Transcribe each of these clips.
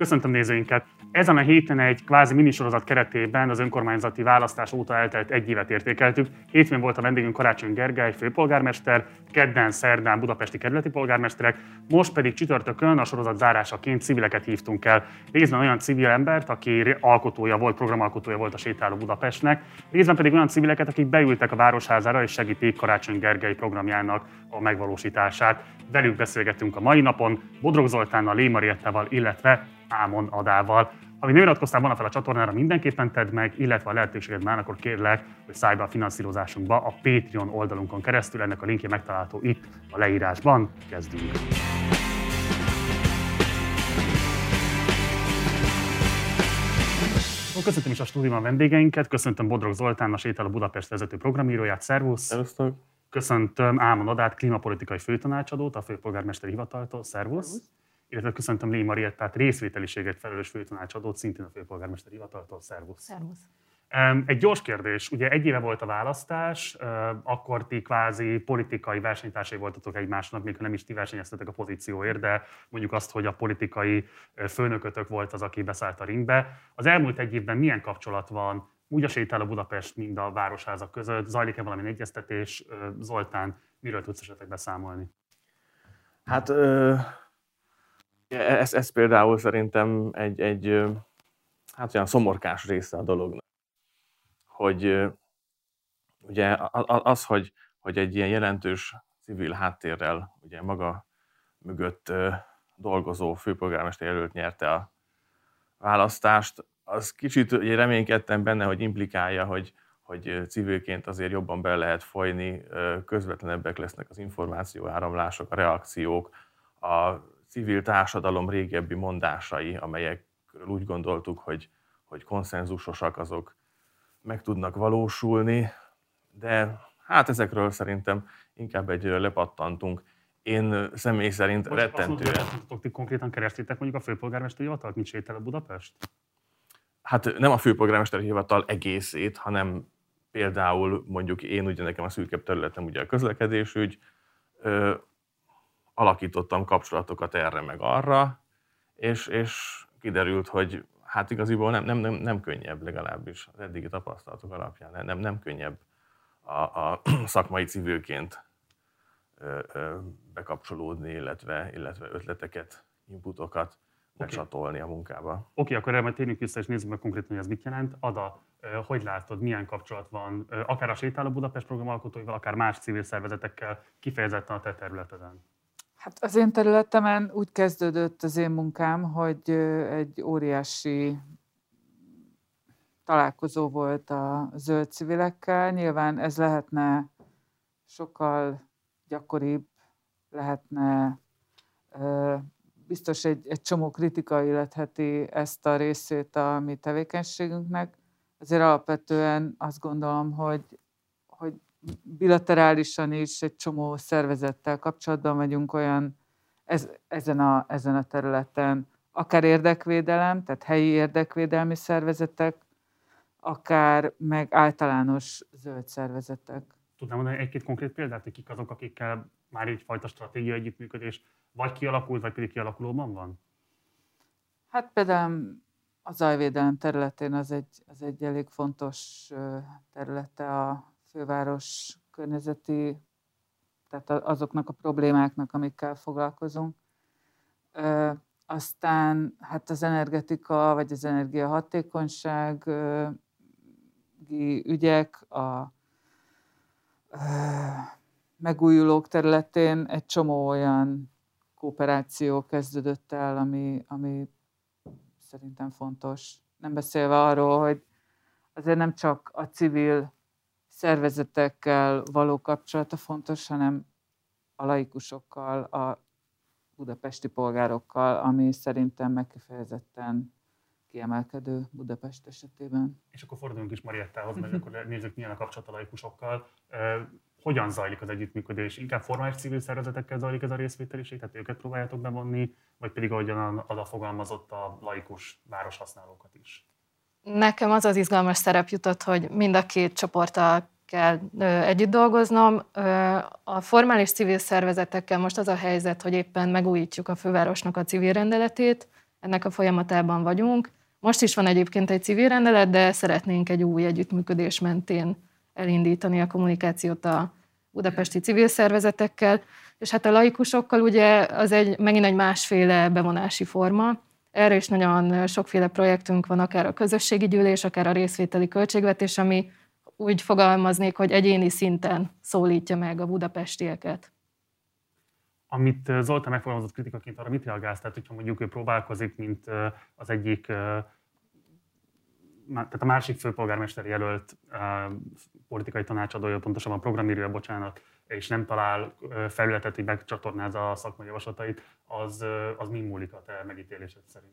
Köszöntöm nézőinket! Ezen a héten egy kvázi minisorozat keretében az önkormányzati választás óta eltelt egy évet értékeltük. Hétfőn volt a vendégünk Karácsony Gergely, főpolgármester, kedden, szerdán budapesti kerületi polgármesterek, most pedig csütörtökön a sorozat zárásaként civileket hívtunk el. Részben olyan civil embert, aki alkotója volt, programalkotója volt a Sétáló Budapestnek, részben pedig olyan civileket, akik beültek a Városházára és segítik Karácsony Gergely programjának a megvalósítását. Velük beszélgettünk a mai napon, Bodrog Zoltánnal, Lémarietával, illetve Ámon Adával. Ha még nem iratkoztál volna fel a csatornára, mindenképpen tedd meg, illetve a lehetőséged már, akkor kérlek, hogy szállj be a finanszírozásunkba a Patreon oldalunkon keresztül. Ennek a linkje megtalálható itt a leírásban. Kezdjünk! Köszöntöm is a stúdióban vendégeinket, köszöntöm Bodrog Zoltán, a Sétál a Budapest vezető programíróját, szervusz! Szervusztok! Köszöntöm Ámon Adát, klímapolitikai főtanácsadót, a főpolgármesteri hivataltól, szervusz! szervusz illetve köszöntöm Lé Mariettát, részvételiséget felelős főtanácsadót, szintén a főpolgármester hivataltól. Szervusz! Szervusz! Egy gyors kérdés. Ugye egy éve volt a választás, akkor ti kvázi politikai versenytársai voltatok egymásnak, még ha nem is ti versenyeztetek a pozícióért, de mondjuk azt, hogy a politikai főnökötök volt az, aki beszállt a ringbe. Az elmúlt egy évben milyen kapcsolat van úgy a sétál a Budapest, mind a városházak között? Zajlik-e valami egyeztetés? Zoltán, miről tudsz esetleg beszámolni? Hát ez, ez például szerintem egy, egy hát olyan szomorkás része a dolognak, hogy ugye az, hogy, hogy egy ilyen jelentős civil háttérrel ugye maga mögött dolgozó főpolgármester jelölt nyerte a választást, az kicsit ugye reménykedtem benne, hogy implikálja, hogy, hogy civilként azért jobban be lehet folyni, közvetlenebbek lesznek az információ áramlások, a reakciók, a civil társadalom régebbi mondásai, amelyekről úgy gondoltuk, hogy, hogy konszenzusosak, azok meg tudnak valósulni, de hát ezekről szerintem inkább egy lepattantunk. Én személy szerint Most rettentően... Azt mondod, hogy konkrétan kerestétek mondjuk a főpolgármesteri hivatalt, sétel a Budapest? Hát nem a főpolgármesteri hivatal egészét, hanem például mondjuk én, ugye nekem a szűkebb területem ugye a közlekedésügy, alakítottam kapcsolatokat erre meg arra, és, és kiderült, hogy hát igaziból nem, nem, nem, nem könnyebb legalábbis az eddigi tapasztalatok alapján, nem, nem könnyebb a, a szakmai civilként bekapcsolódni, illetve, illetve ötleteket, inputokat becsatolni okay. a munkába. Oké, okay, akkor erre majd térjünk vissza, és nézzük meg konkrétan, hogy ez mit jelent. Ada, hogy látod, milyen kapcsolat van, akár a Sétáló Budapest programalkotóival, akár más civil szervezetekkel, kifejezetten a te területeden? Hát az én területemen úgy kezdődött az én munkám, hogy egy óriási találkozó volt a zöld civilekkel. Nyilván ez lehetne sokkal gyakoribb, lehetne biztos egy, egy csomó kritika illetheti ezt a részét a mi tevékenységünknek. Azért alapvetően azt gondolom, hogy, bilaterálisan is egy csomó szervezettel kapcsolatban vagyunk olyan ez, ezen, a, ezen a területen, akár érdekvédelem, tehát helyi érdekvédelmi szervezetek, akár meg általános zöld szervezetek. Tudnám mondani egy-két konkrét példát, hogy kik azok, akikkel már egyfajta stratégia együttműködés vagy kialakult, vagy pedig kialakulóban van? Hát például a zajvédelem területén az egy, az egy elég fontos területe a főváros környezeti, tehát azoknak a problémáknak, amikkel foglalkozunk. Aztán hát az energetika, vagy az energiahatékonyság ügyek, a megújulók területén egy csomó olyan kooperáció kezdődött el, ami, ami szerintem fontos. Nem beszélve arról, hogy azért nem csak a civil szervezetekkel való kapcsolata fontos, hanem a laikusokkal, a budapesti polgárokkal, ami szerintem megkifejezetten kiemelkedő Budapest esetében. És akkor forduljunk is Mariettához, mert akkor nézzük, milyen a kapcsolat a laikusokkal. Hogyan zajlik az együttműködés? Inkább formális civil szervezetekkel zajlik ez a részvételiség, tehát őket próbáljátok bevonni, vagy pedig ahogyan a fogalmazott a laikus városhasználókat is? Nekem az az izgalmas szerep jutott, hogy mind a két csoporttal kell együtt dolgoznom. A formális civil szervezetekkel most az a helyzet, hogy éppen megújítjuk a fővárosnak a civil rendeletét, ennek a folyamatában vagyunk. Most is van egyébként egy civil rendelet, de szeretnénk egy új együttműködés mentén elindítani a kommunikációt a budapesti civil szervezetekkel, és hát a laikusokkal ugye az egy, megint egy másféle bevonási forma. Erre is nagyon sokféle projektünk van, akár a közösségi gyűlés, akár a részvételi költségvetés, ami úgy fogalmaznék, hogy egyéni szinten szólítja meg a budapestieket. Amit Zoltán megfogalmazott kritikaként, arra mit reagálsz? Tehát, hogyha mondjuk ő próbálkozik, mint az egyik, tehát a másik főpolgármester jelölt politikai tanácsadója, pontosabban programírója, bocsánat, és nem talál felületet, hogy megcsatornázza a szakmai javaslatait, az, az mi múlik a te megítélésed szerint?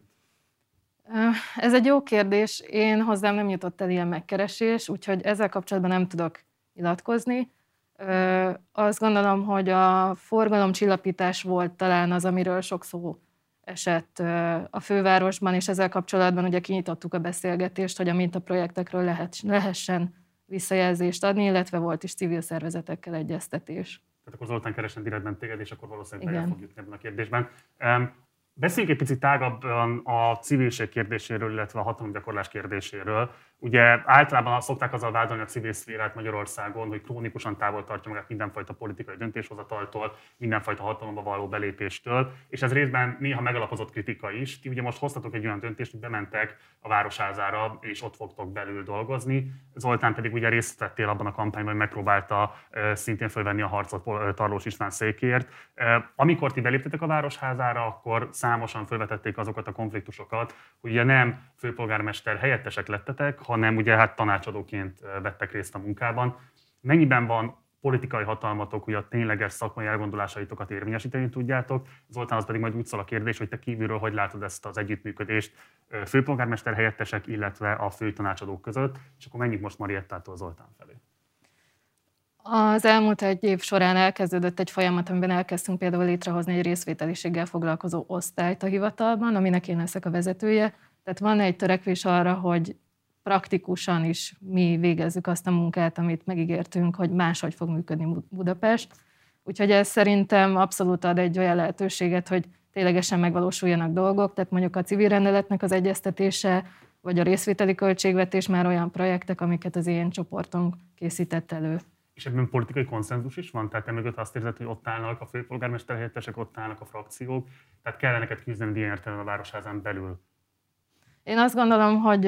Ez egy jó kérdés. Én hozzám nem jutott el ilyen megkeresés, úgyhogy ezzel kapcsolatban nem tudok nyilatkozni. Azt gondolom, hogy a forgalomcsillapítás volt talán az, amiről sok szó esett a fővárosban, és ezzel kapcsolatban ugye kinyitottuk a beszélgetést, hogy a mintaprojektekről lehet, lehessen visszajelzést adni, illetve volt is civil szervezetekkel egyeztetés. Tehát akkor Zoltán keresne direktben téged, és akkor valószínűleg el fog jutni ebben a kérdésben. Beszéljünk egy picit tágabban a civilség kérdéséről, illetve a hatalomgyakorlás kérdéséről. Ugye általában szokták azzal vádolni a civil szférát Magyarországon, hogy krónikusan távol tartja magát mindenfajta politikai döntéshozataltól, mindenfajta hatalomba való belépéstől, és ez részben néha megalapozott kritika is. Ti ugye most hoztatok egy olyan döntést, hogy bementek a Városházára, és ott fogtok belül dolgozni. Zoltán pedig ugye részt vettél abban a kampányban, hogy megpróbálta szintén fölvenni a harcot Tarlós István székért. Amikor ti beléptetek a Városházára, akkor számosan felvetették azokat a konfliktusokat, hogy ugye nem főpolgármester helyettesek lettetek, hanem ugye hát tanácsadóként vettek részt a munkában. Mennyiben van politikai hatalmatok, hogy a tényleges szakmai elgondolásaitokat érvényesíteni tudjátok. Zoltán, az pedig majd úgy szól a kérdés, hogy te kívülről hogy látod ezt az együttműködést főpolgármester helyettesek, illetve a fő tanácsadók között, és akkor menjünk most Mariettától Zoltán felé. Az elmúlt egy év során elkezdődött egy folyamat, amiben elkezdtünk például létrehozni egy részvételiséggel foglalkozó osztályt a hivatalban, aminek én leszek a vezetője. Tehát van egy törekvés arra, hogy praktikusan is mi végezzük azt a munkát, amit megígértünk, hogy máshogy fog működni Budapest. Úgyhogy ez szerintem abszolút ad egy olyan lehetőséget, hogy ténylegesen megvalósuljanak dolgok, tehát mondjuk a civil rendeletnek az egyeztetése, vagy a részvételi költségvetés már olyan projektek, amiket az én csoportunk készített elő. És ebben politikai konszenzus is van? Tehát emögött azt érzed, hogy ott állnak a főpolgármester helyettesek, ott állnak a frakciók, tehát kellene neked küzdeni ilyen értelemben a városházán belül? Én azt gondolom, hogy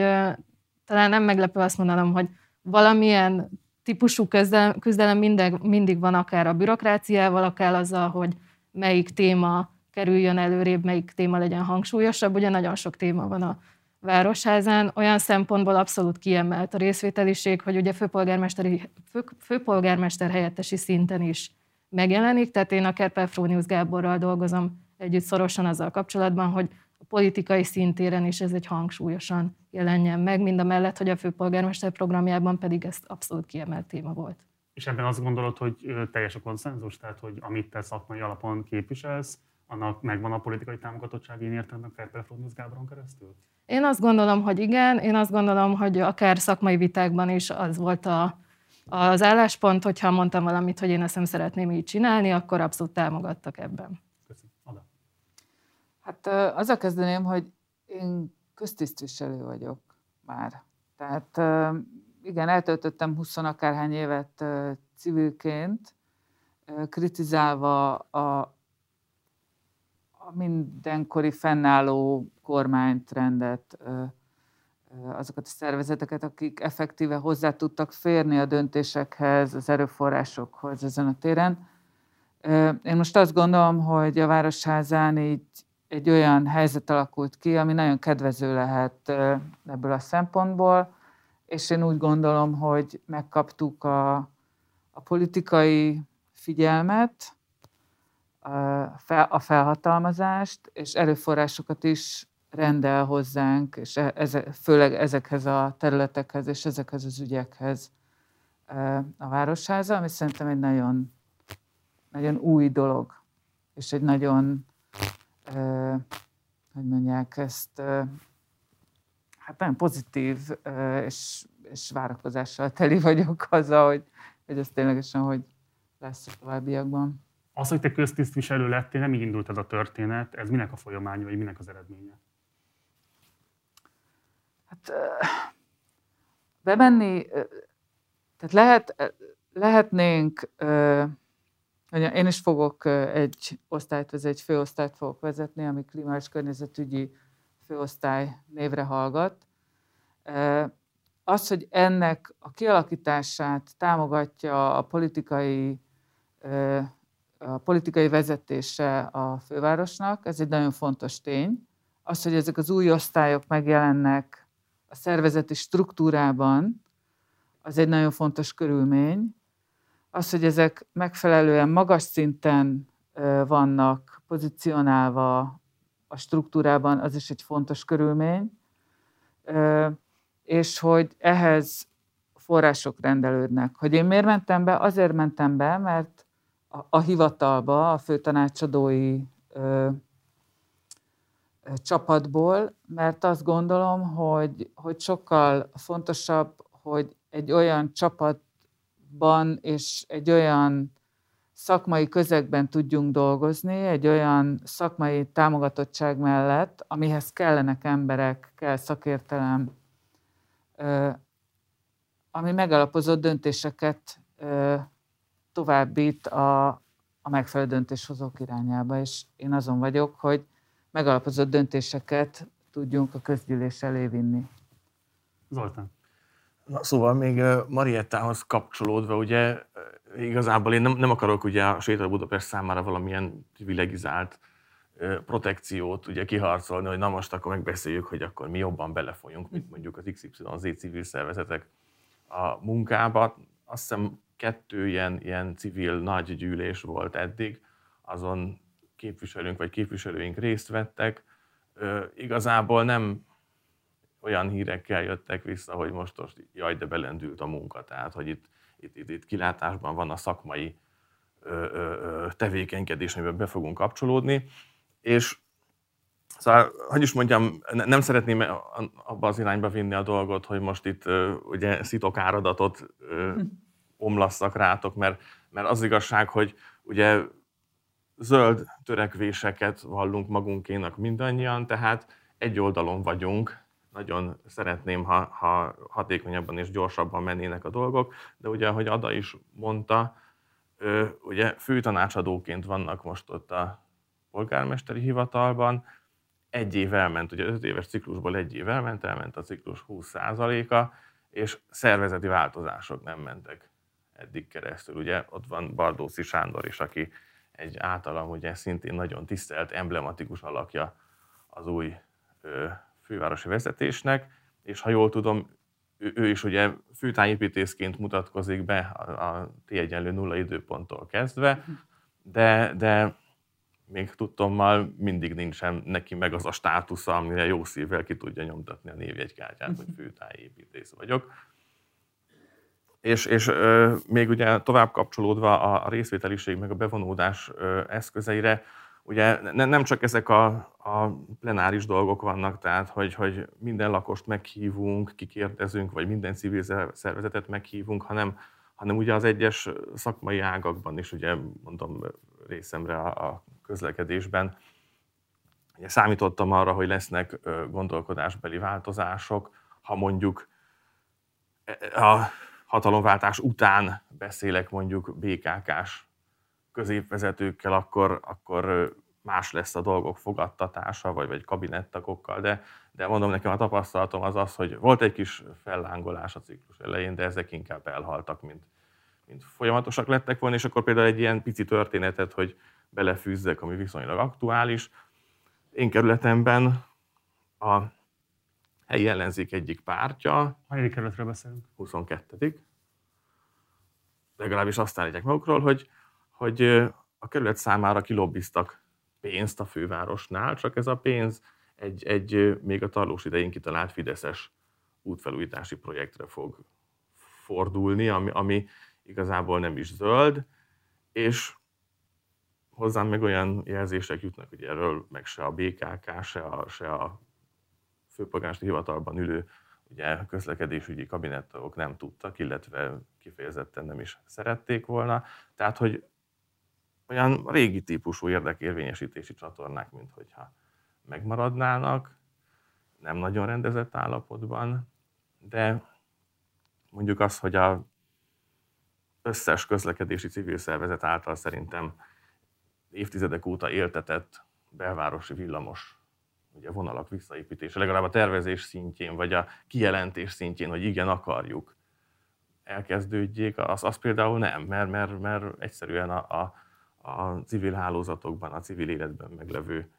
talán nem meglepő azt mondanom, hogy valamilyen típusú küzdelem, küzdelem mindig, mindig van akár a bürokráciával, akár azzal, hogy melyik téma kerüljön előrébb, melyik téma legyen hangsúlyosabb. Ugye nagyon sok téma van a Városházán. Olyan szempontból abszolút kiemelt a részvételiség, hogy ugye főpolgármesteri, fő, főpolgármester helyettesi szinten is megjelenik, tehát én a Kerpel Frónius Gáborral dolgozom együtt szorosan azzal kapcsolatban, hogy politikai szintéren is ez egy hangsúlyosan jelenjen meg, mind a mellett, hogy a főpolgármester programjában pedig ez abszolút kiemelt téma volt. És ebben azt gondolod, hogy teljes a konszenzus, tehát hogy amit te szakmai alapon képviselsz, annak megvan a politikai támogatottság én értelemben Kerpel Frónius Gáboron keresztül? Én azt gondolom, hogy igen. Én azt gondolom, hogy akár szakmai vitákban is az volt a, az álláspont, hogyha mondtam valamit, hogy én ezt nem szeretném így csinálni, akkor abszolút támogattak ebben. Hát az a kezdeném, hogy én köztisztviselő vagyok már. Tehát igen, eltöltöttem 20 akárhány évet civilként, kritizálva a, a mindenkori fennálló kormányt, rendet, azokat a szervezeteket, akik effektíve hozzá tudtak férni a döntésekhez, az erőforrásokhoz ezen a téren. Én most azt gondolom, hogy a Városházán így egy olyan helyzet alakult ki, ami nagyon kedvező lehet ebből a szempontból, és én úgy gondolom, hogy megkaptuk a, a politikai figyelmet, a felhatalmazást, és erőforrásokat is rendel hozzánk, és e, főleg ezekhez a területekhez és ezekhez az ügyekhez a Városháza, ami szerintem egy nagyon, nagyon új dolog, és egy nagyon hogy mondják ezt, hát nagyon pozitív és, és várakozással teli vagyok azzal, hogy, hogy ez ténylegesen hogy lesz a továbbiakban. Az, hogy te köztisztviselő lettél, nem így indult ez a történet, ez minek a folyamánya, vagy minek az eredménye? Hát bemenni, tehát lehet, lehetnénk, én is fogok egy osztályt vezetni, egy főosztályt fogok vezetni, ami klíma és környezetügyi főosztály névre hallgat. Az, hogy ennek a kialakítását támogatja a politikai, a politikai vezetése a fővárosnak, ez egy nagyon fontos tény. Az, hogy ezek az új osztályok megjelennek a szervezeti struktúrában, az egy nagyon fontos körülmény. Az, hogy ezek megfelelően magas szinten vannak pozícionálva a struktúrában, az is egy fontos körülmény. És hogy ehhez források rendelődnek. Hogy én miért mentem be? Azért mentem be, mert a, a hivatalba, a főtanácsadói csapatból, mert azt gondolom, hogy, hogy sokkal fontosabb, hogy egy olyan csapatban és egy olyan szakmai közegben tudjunk dolgozni, egy olyan szakmai támogatottság mellett, amihez kellenek emberek, kell szakértelem, ami megalapozott döntéseket továbbít a, a megfelelő döntéshozók irányába, és én azon vagyok, hogy megalapozott döntéseket tudjunk a közgyűlés elé vinni. Zoltán. Na, szóval még Mariettához kapcsolódva, ugye igazából én nem, nem akarok ugye a Sétál Budapest számára valamilyen privilegizált protekciót ugye kiharcolni, hogy na most akkor megbeszéljük, hogy akkor mi jobban belefolyunk, mint mondjuk az XYZ civil szervezetek a munkába. Azt hiszem kettő ilyen, ilyen civil nagy gyűlés volt eddig, azon képviselőnk vagy képviselőink részt vettek. Igazából nem olyan hírekkel jöttek vissza, hogy most, most jaj, de belendült a munka. Tehát, hogy itt, itt, itt, itt kilátásban van a szakmai ö, ö, tevékenykedés, amiben be fogunk kapcsolódni. És Szóval, hogy is mondjam, nem szeretném abba az irányba vinni a dolgot, hogy most itt ugye szitok áradatot hm. omlasszak rátok, mert, mert az igazság, hogy ugye zöld törekvéseket vallunk magunkénak mindannyian, tehát egy oldalon vagyunk, nagyon szeretném, ha, ha hatékonyabban és gyorsabban mennének a dolgok, de ugye, ahogy Ada is mondta, ugye főtanácsadóként vannak most ott a polgármesteri hivatalban, egy év elment, ugye öt éves ciklusból egy év elment, elment a ciklus 20%-a, és szervezeti változások nem mentek eddig keresztül. Ugye ott van Bardószi Sándor is, aki egy általam ugye szintén nagyon tisztelt, emblematikus alakja az új ö, fővárosi vezetésnek, és ha jól tudom, ő, ő is ugye főtájépítészként mutatkozik be a, T egyenlő nulla időponttól kezdve, de, de még tudtommal mindig nincsen neki meg az a státusza, amire jó szívvel ki tudja nyomtatni a névjegykártyát, hogy főtájépítész vagyok. És, és ö, még ugye tovább kapcsolódva a, a részvételiség meg a bevonódás ö, eszközeire, ugye ne, nem csak ezek a, a plenáris dolgok vannak, tehát hogy, hogy minden lakost meghívunk, kikérdezünk, vagy minden civil szervezetet meghívunk, hanem, hanem ugye az egyes szakmai ágakban is, ugye mondom részemre a, a közlekedésben, ugye számítottam arra, hogy lesznek gondolkodásbeli változások, ha mondjuk e, a hatalomváltás után beszélek mondjuk BKK-s középvezetőkkel, akkor, akkor más lesz a dolgok fogadtatása, vagy, vagy kabinettagokkal, de, de mondom nekem a tapasztalatom az az, hogy volt egy kis fellángolás a ciklus elején, de ezek inkább elhaltak, mint, mint folyamatosak lettek volna, és akkor például egy ilyen pici történetet, hogy belefűzzek, ami viszonylag aktuális. Én kerületemben a helyi ellenzék egyik pártja. Hanyadik kerületről beszélünk? 22 legalábbis azt állítják magukról, hogy, hogy a kerület számára kilobbiztak pénzt a fővárosnál, csak ez a pénz egy, egy még a tarlós idején kitalált Fideszes útfelújítási projektre fog fordulni, ami, ami igazából nem is zöld, és hozzám meg olyan jelzések jutnak, hogy erről meg se a BKK, se a, se a főpolgármesteri hivatalban ülő ugye közlekedésügyi kabinettagok nem tudtak, illetve kifejezetten nem is szerették volna. Tehát, hogy olyan régi típusú érdekérvényesítési csatornák, mint hogyha megmaradnának. nem nagyon rendezett állapotban, de mondjuk az, hogy a összes közlekedési civil szervezet által szerintem évtizedek óta éltetett belvárosi villamos ugye vonalak visszaépítése, legalább a tervezés szintjén, vagy a kijelentés szintjén, hogy igen, akarjuk, elkezdődjék, az, az például nem, mert, mert, mert egyszerűen a, a, a civil hálózatokban, a civil életben meglevő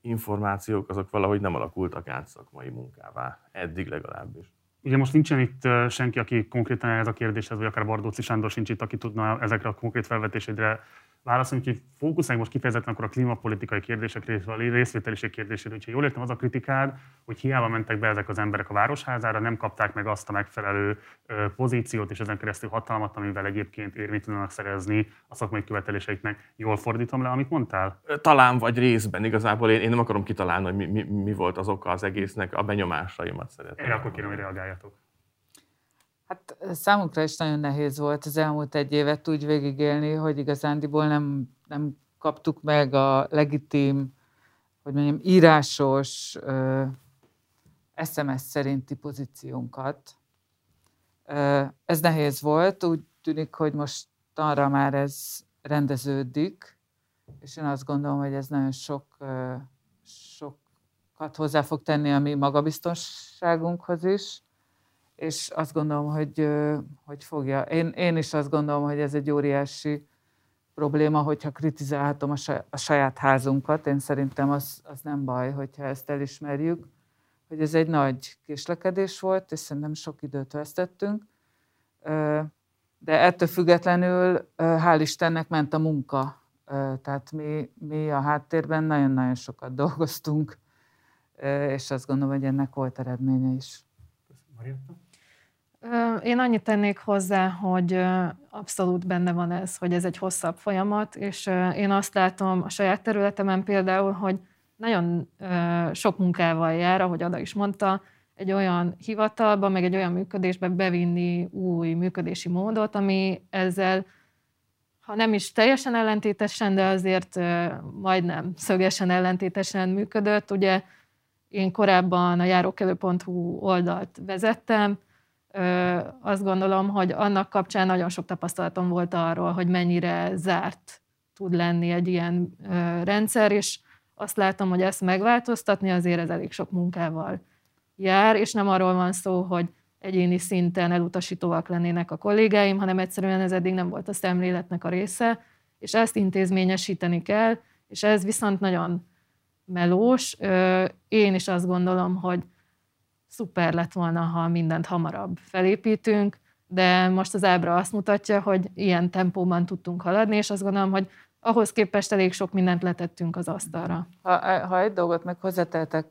információk, azok valahogy nem alakultak át szakmai munkává, eddig legalábbis. Ugye most nincsen itt senki, aki konkrétan ez a kérdéshez, vagy akár Bardóci Sándor sincs itt, aki tudna ezekre a konkrét felvetésedre válaszolni, hogy fókuszáljunk most kifejezetten akkor a klímapolitikai kérdések, a részvételiség kérdésére. Úgyhogy jól értem az a kritikád, hogy hiába mentek be ezek az emberek a városházára, nem kapták meg azt a megfelelő pozíciót és ezen keresztül hatalmat, amivel egyébként érvényt tudnak szerezni a szakmai követeléseiknek. Jól fordítom le, amit mondtál? Talán vagy részben. Igazából én, én nem akarom kitalálni, hogy mi, mi, mi volt az oka az egésznek, a benyomásaimat szeretném. Erre akkor kérem, hogy reagáljatok. Hát számunkra is nagyon nehéz volt az elmúlt egy évet úgy végigélni, hogy igazándiból nem, nem kaptuk meg a legitim, hogy mondjam, írásos ö, SMS szerinti pozíciónkat. Ö, ez nehéz volt, úgy tűnik, hogy most arra már ez rendeződik, és én azt gondolom, hogy ez nagyon sok, ö, sokat hozzá fog tenni a mi magabiztonságunkhoz is és azt gondolom, hogy, hogy fogja. Én, én is azt gondolom, hogy ez egy óriási probléma, hogyha kritizálhatom a saját házunkat. Én szerintem az, az nem baj, hogyha ezt elismerjük, hogy ez egy nagy késlekedés volt, és szerintem sok időt vesztettünk. De ettől függetlenül, hál' Istennek ment a munka. Tehát mi, mi a háttérben nagyon-nagyon sokat dolgoztunk, és azt gondolom, hogy ennek volt eredménye is. Marietta? Én annyit tennék hozzá, hogy abszolút benne van ez, hogy ez egy hosszabb folyamat, és én azt látom a saját területemen például, hogy nagyon sok munkával jár, ahogy Ada is mondta, egy olyan hivatalba, meg egy olyan működésbe bevinni új működési módot, ami ezzel, ha nem is teljesen ellentétesen, de azért majdnem szögesen ellentétesen működött. Ugye én korábban a járókelő.hu oldalt vezettem, azt gondolom, hogy annak kapcsán nagyon sok tapasztalatom volt arról, hogy mennyire zárt tud lenni egy ilyen rendszer, és azt látom, hogy ezt megváltoztatni azért ez elég sok munkával jár, és nem arról van szó, hogy egyéni szinten elutasítóak lennének a kollégáim, hanem egyszerűen ez eddig nem volt a szemléletnek a része, és ezt intézményesíteni kell, és ez viszont nagyon melós. Én is azt gondolom, hogy szuper lett volna, ha mindent hamarabb felépítünk, de most az ábra azt mutatja, hogy ilyen tempóban tudtunk haladni, és azt gondolom, hogy ahhoz képest elég sok mindent letettünk az asztalra. Ha, ha egy dolgot meg hozzáteltek,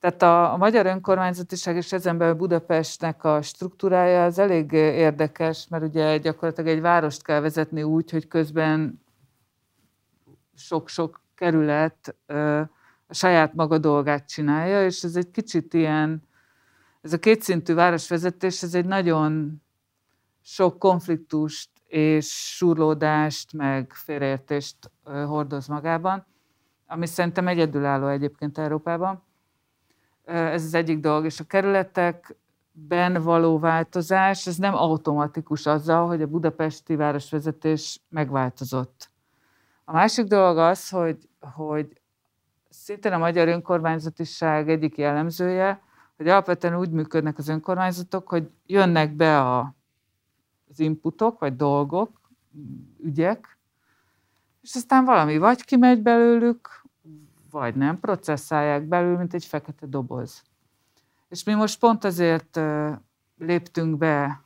tehát a, a magyar önkormányzatiság és ezen belül Budapestnek a struktúrája az elég érdekes, mert ugye gyakorlatilag egy várost kell vezetni úgy, hogy közben sok-sok kerület a saját maga dolgát csinálja, és ez egy kicsit ilyen, ez a kétszintű városvezetés, ez egy nagyon sok konfliktust és surlódást, meg félreértést hordoz magában, ami szerintem egyedülálló egyébként Európában. Ez az egyik dolog, és a kerületekben való változás, ez nem automatikus azzal, hogy a budapesti városvezetés megváltozott. A másik dolog az, hogy, hogy szintén a magyar önkormányzatiság egyik jellemzője, hogy alapvetően úgy működnek az önkormányzatok, hogy jönnek be a, az inputok, vagy dolgok, ügyek, és aztán valami vagy kimegy belőlük, vagy nem, processzálják belül, mint egy fekete doboz. És mi most pont azért léptünk be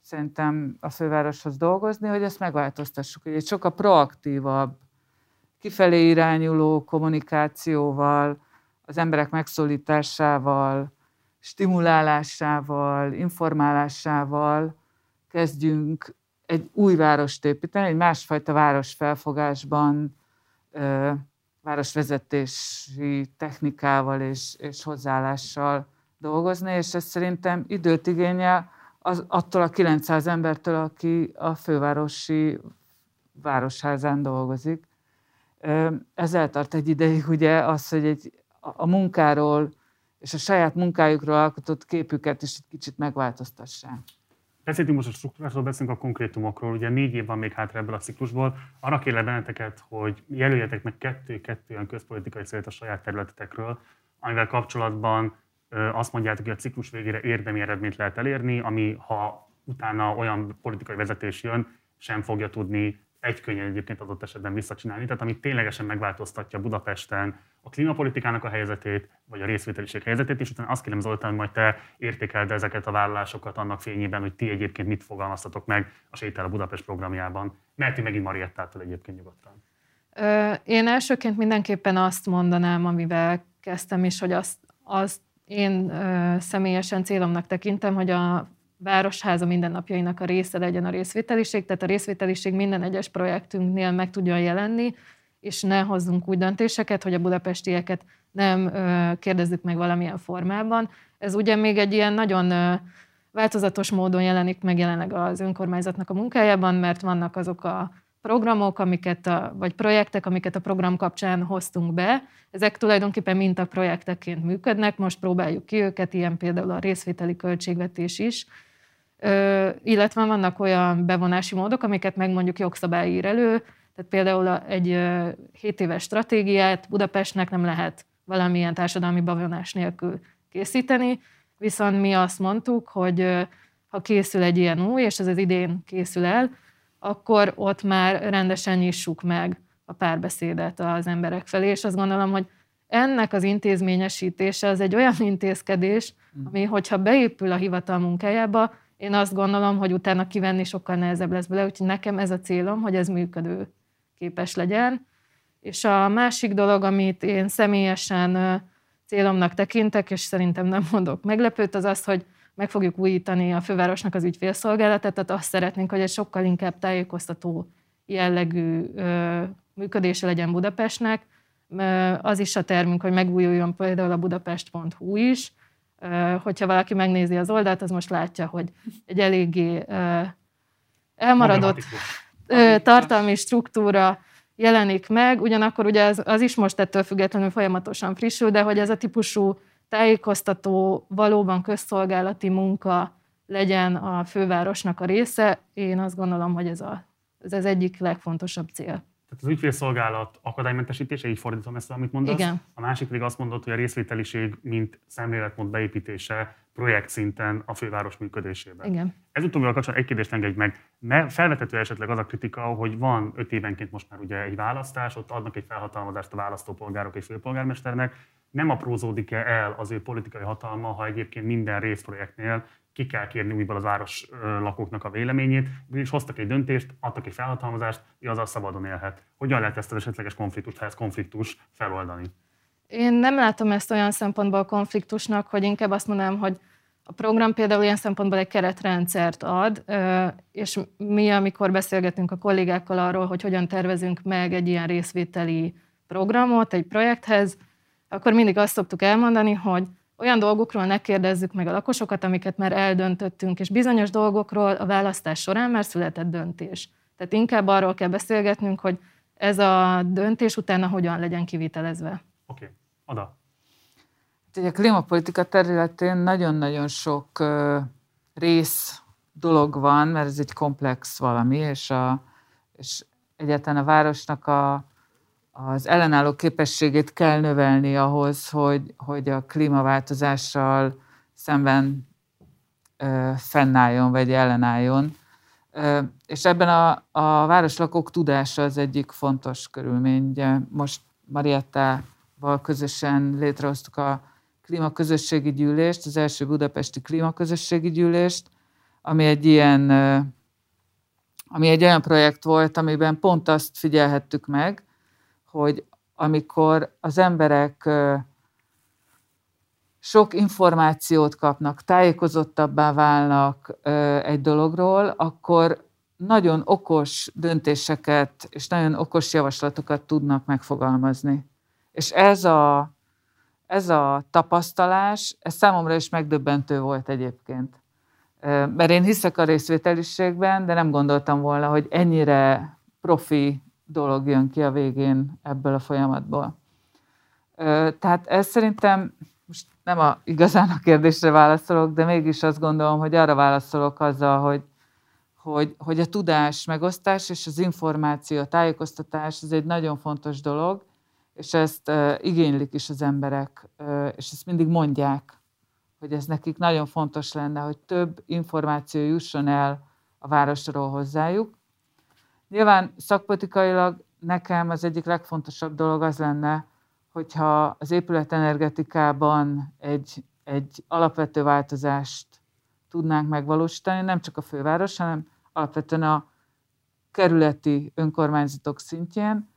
szerintem a fővároshoz dolgozni, hogy ezt megváltoztassuk, hogy egy sokkal proaktívabb kifelé irányuló kommunikációval, az emberek megszólításával, stimulálásával, informálásával kezdjünk egy új várost építeni, egy másfajta városfelfogásban, városvezetési technikával és, és hozzáállással dolgozni, és ez szerintem időt igényel az, attól a 900 embertől, aki a fővárosi városházán dolgozik. Ez eltart egy ideig, ugye, az, hogy egy a munkáról és a saját munkájukról alkotott képüket is egy kicsit megváltoztassák. Beszéltünk most a struktúrásról, beszélünk a konkrétumokról. Ugye négy év van még hátra ebből a ciklusból. Arra kérlek benneteket, hogy jelöljetek meg kettő-kettő olyan közpolitikai célt a saját területetekről, amivel kapcsolatban azt mondjátok, hogy a ciklus végére érdemi eredményt lehet elérni, ami ha utána olyan politikai vezetés jön, sem fogja tudni egy könnyen egyébként adott esetben visszacsinálni. Tehát ami ténylegesen megváltoztatja Budapesten a klímapolitikának a helyzetét, vagy a részvételiség helyzetét, és utána azt kérem Zoltán, hogy majd te értékeld ezeket a vállalásokat annak fényében, hogy ti egyébként mit fogalmaztatok meg a Sétál a Budapest programjában. Mert ti megint Mariettától egyébként nyugodtan. Én elsőként mindenképpen azt mondanám, amivel kezdtem is, hogy azt, azt én személyesen célomnak tekintem, hogy a Városháza mindennapjainak a része legyen a részvételiség, tehát a részvételiség minden egyes projektünknél meg tudjon jelenni, és ne hozzunk úgy döntéseket, hogy a budapestieket nem kérdezzük meg valamilyen formában. Ez ugye még egy ilyen nagyon változatos módon jelenik meg jelenleg az önkormányzatnak a munkájában, mert vannak azok a programok, amiket a, vagy projektek, amiket a program kapcsán hoztunk be. Ezek tulajdonképpen mintaprojektekként működnek, most próbáljuk ki őket, ilyen például a részvételi költségvetés is, Ö, illetve vannak olyan bevonási módok, amiket meg mondjuk jogszabály ír elő, tehát például egy 7 éves stratégiát Budapestnek nem lehet valamilyen társadalmi bevonás nélkül készíteni, viszont mi azt mondtuk, hogy ha készül egy ilyen új, és ez az idén készül el, akkor ott már rendesen nyissuk meg a párbeszédet az emberek felé, és azt gondolom, hogy ennek az intézményesítése az egy olyan intézkedés, ami, hogyha beépül a hivatal munkájába, én azt gondolom, hogy utána kivenni sokkal nehezebb lesz belőle, úgyhogy nekem ez a célom, hogy ez működő képes legyen. És a másik dolog, amit én személyesen célomnak tekintek, és szerintem nem mondok meglepőt, az az, hogy meg fogjuk újítani a fővárosnak az ügyfélszolgálatát, tehát azt szeretnénk, hogy egy sokkal inkább tájékoztató jellegű működése legyen Budapestnek. Az is a termünk, hogy megújuljon például a budapest.hu is, hogyha valaki megnézi az oldalt, az most látja, hogy egy eléggé elmaradott tartalmi struktúra jelenik meg, ugyanakkor ugye az, az is most ettől függetlenül folyamatosan frissül, de hogy ez a típusú tájékoztató, valóban közszolgálati munka legyen a fővárosnak a része, én azt gondolom, hogy ez, a, ez az egyik legfontosabb cél. Tehát az ügyfélszolgálat akadálymentesítése, így fordítom ezt, amit mondasz. Igen. A másik pedig azt mondod, hogy a részvételiség, mint szemléletmód beépítése projekt szinten a főváros működésében. Igen. Ez utóbbival kapcsolatban egy kérdést engedj meg. Mert felvethető esetleg az a kritika, hogy van öt évenként most már ugye egy választás, ott adnak egy felhatalmazást a választópolgárok és főpolgármesternek. Nem aprózódik-e el az ő politikai hatalma, ha egyébként minden részprojektnél ki kell kérni újból az város lakóknak a véleményét, és hoztak egy döntést, adtak egy felhatalmazást, hogy azzal szabadon élhet. Hogyan lehet ezt az esetleges konfliktust, ha ez konfliktus, feloldani? Én nem látom ezt olyan szempontból konfliktusnak, hogy inkább azt mondanám, hogy a program például ilyen szempontból egy keretrendszert ad, és mi, amikor beszélgetünk a kollégákkal arról, hogy hogyan tervezünk meg egy ilyen részvételi programot egy projekthez, akkor mindig azt szoktuk elmondani, hogy olyan dolgokról ne kérdezzük meg a lakosokat, amiket már eldöntöttünk, és bizonyos dolgokról a választás során már született döntés. Tehát inkább arról kell beszélgetnünk, hogy ez a döntés utána hogyan legyen kivitelezve. Oké, okay. Ada. Hát ugye a klímapolitika területén nagyon-nagyon sok rész dolog van, mert ez egy komplex valami, és, a, és egyáltalán a városnak a az ellenálló képességét kell növelni ahhoz, hogy, hogy a klímaváltozással szemben ö, fennálljon, vagy ellenálljon. Ö, és ebben a, a városlakók tudása az egyik fontos körülmény. Ugye most Mariettával közösen létrehoztuk a klímaközösségi gyűlést, az első budapesti klímaközösségi gyűlést, ami egy ilyen, ami egy olyan projekt volt, amiben pont azt figyelhettük meg, hogy amikor az emberek sok információt kapnak, tájékozottabbá válnak egy dologról, akkor nagyon okos döntéseket és nagyon okos javaslatokat tudnak megfogalmazni. És ez a, ez a tapasztalás, ez számomra is megdöbbentő volt egyébként. Mert én hiszek a részvételiségben, de nem gondoltam volna, hogy ennyire profi dolog jön ki a végén ebből a folyamatból. Tehát ez szerintem most nem a, igazán a kérdésre válaszolok, de mégis azt gondolom, hogy arra válaszolok azzal, hogy, hogy, hogy a tudás megosztás és az információ, a tájékoztatás, ez egy nagyon fontos dolog, és ezt igénylik is az emberek, és ezt mindig mondják, hogy ez nekik nagyon fontos lenne, hogy több információ jusson el a városról hozzájuk. Nyilván szakpolitikailag nekem az egyik legfontosabb dolog az lenne, hogyha az épületenergetikában egy, egy alapvető változást tudnánk megvalósítani, nem csak a főváros, hanem alapvetően a kerületi önkormányzatok szintjén.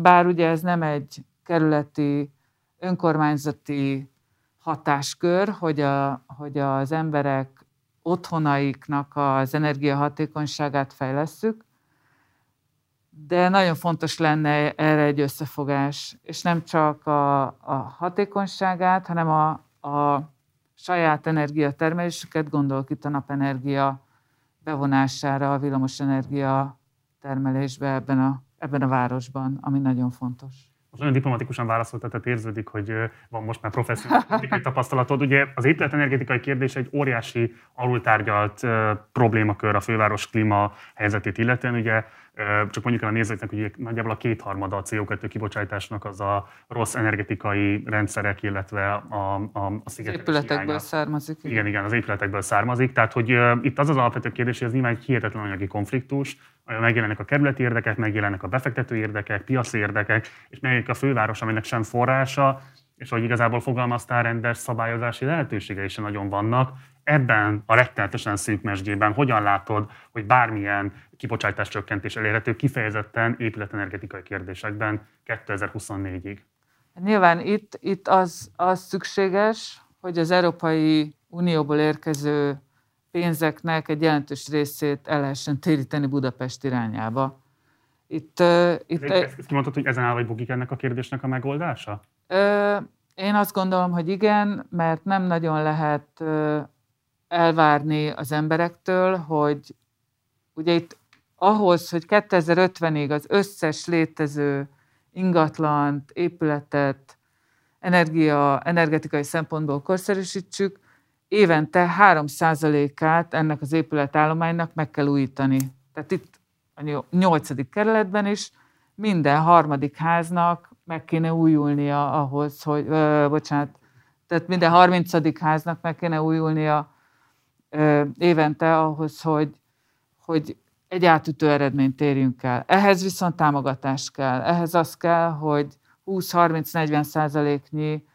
Bár ugye ez nem egy kerületi önkormányzati hatáskör, hogy, a, hogy az emberek otthonaiknak az energiahatékonyságát fejlesszük, de nagyon fontos lenne erre egy összefogás, és nem csak a, a hatékonyságát, hanem a, a saját energiatermelésüket, gondolok itt a napenergia bevonására, a villamosenergia termelésbe ebben a, ebben a városban, ami nagyon fontos. Most nagyon diplomatikusan válaszolt, tehát érződik, hogy van most már professzionális tapasztalatod. Ugye az épületenergetikai kérdés egy óriási alultárgyalt problémakör a főváros klíma helyzetét illetően. Ugye csak mondjuk el a nézőknek, hogy nagyjából a kétharmada a CO2 kibocsátásnak az a rossz energetikai rendszerek, illetve a, a, a szigetek Az épületekből irányát. származik. Igen, igen, az épületekből származik. Tehát, hogy itt az az alapvető kérdés, hogy ez nyilván egy hihetetlen anyagi konfliktus, megjelennek a kerületi érdekek, megjelennek a befektető érdekek, piaci érdekek, és megjelenik a főváros, aminek sem forrása, és hogy igazából fogalmaztál, rendes szabályozási lehetőségei is nagyon vannak. Ebben a rettenetesen szűk mesdjében hogyan látod, hogy bármilyen kibocsátás csökkentés elérhető kifejezetten épületenergetikai kérdésekben 2024-ig? Nyilván itt, itt az, az szükséges, hogy az Európai Unióból érkező pénzeknek egy jelentős részét el lehessen téríteni Budapest irányába. Itt, uh, itt ezt, ezt kimondtad, hogy ezen áll vagy bukik ennek a kérdésnek a megoldása? Uh, én azt gondolom, hogy igen, mert nem nagyon lehet uh, elvárni az emberektől, hogy ugye itt ahhoz, hogy 2050-ig az összes létező ingatlant, épületet, energia, energetikai szempontból korszerűsítsük, évente 3%-át ennek az épületállománynak meg kell újítani. Tehát itt a nyolcadik kerületben is minden harmadik háznak meg kéne újulnia ahhoz, hogy, ö, bocsánat, tehát minden harmincadik háznak meg kéne újulnia ö, évente ahhoz, hogy, hogy egy átütő eredményt érjünk el. Ehhez viszont támogatás kell. Ehhez az kell, hogy 20-30-40 százaléknyi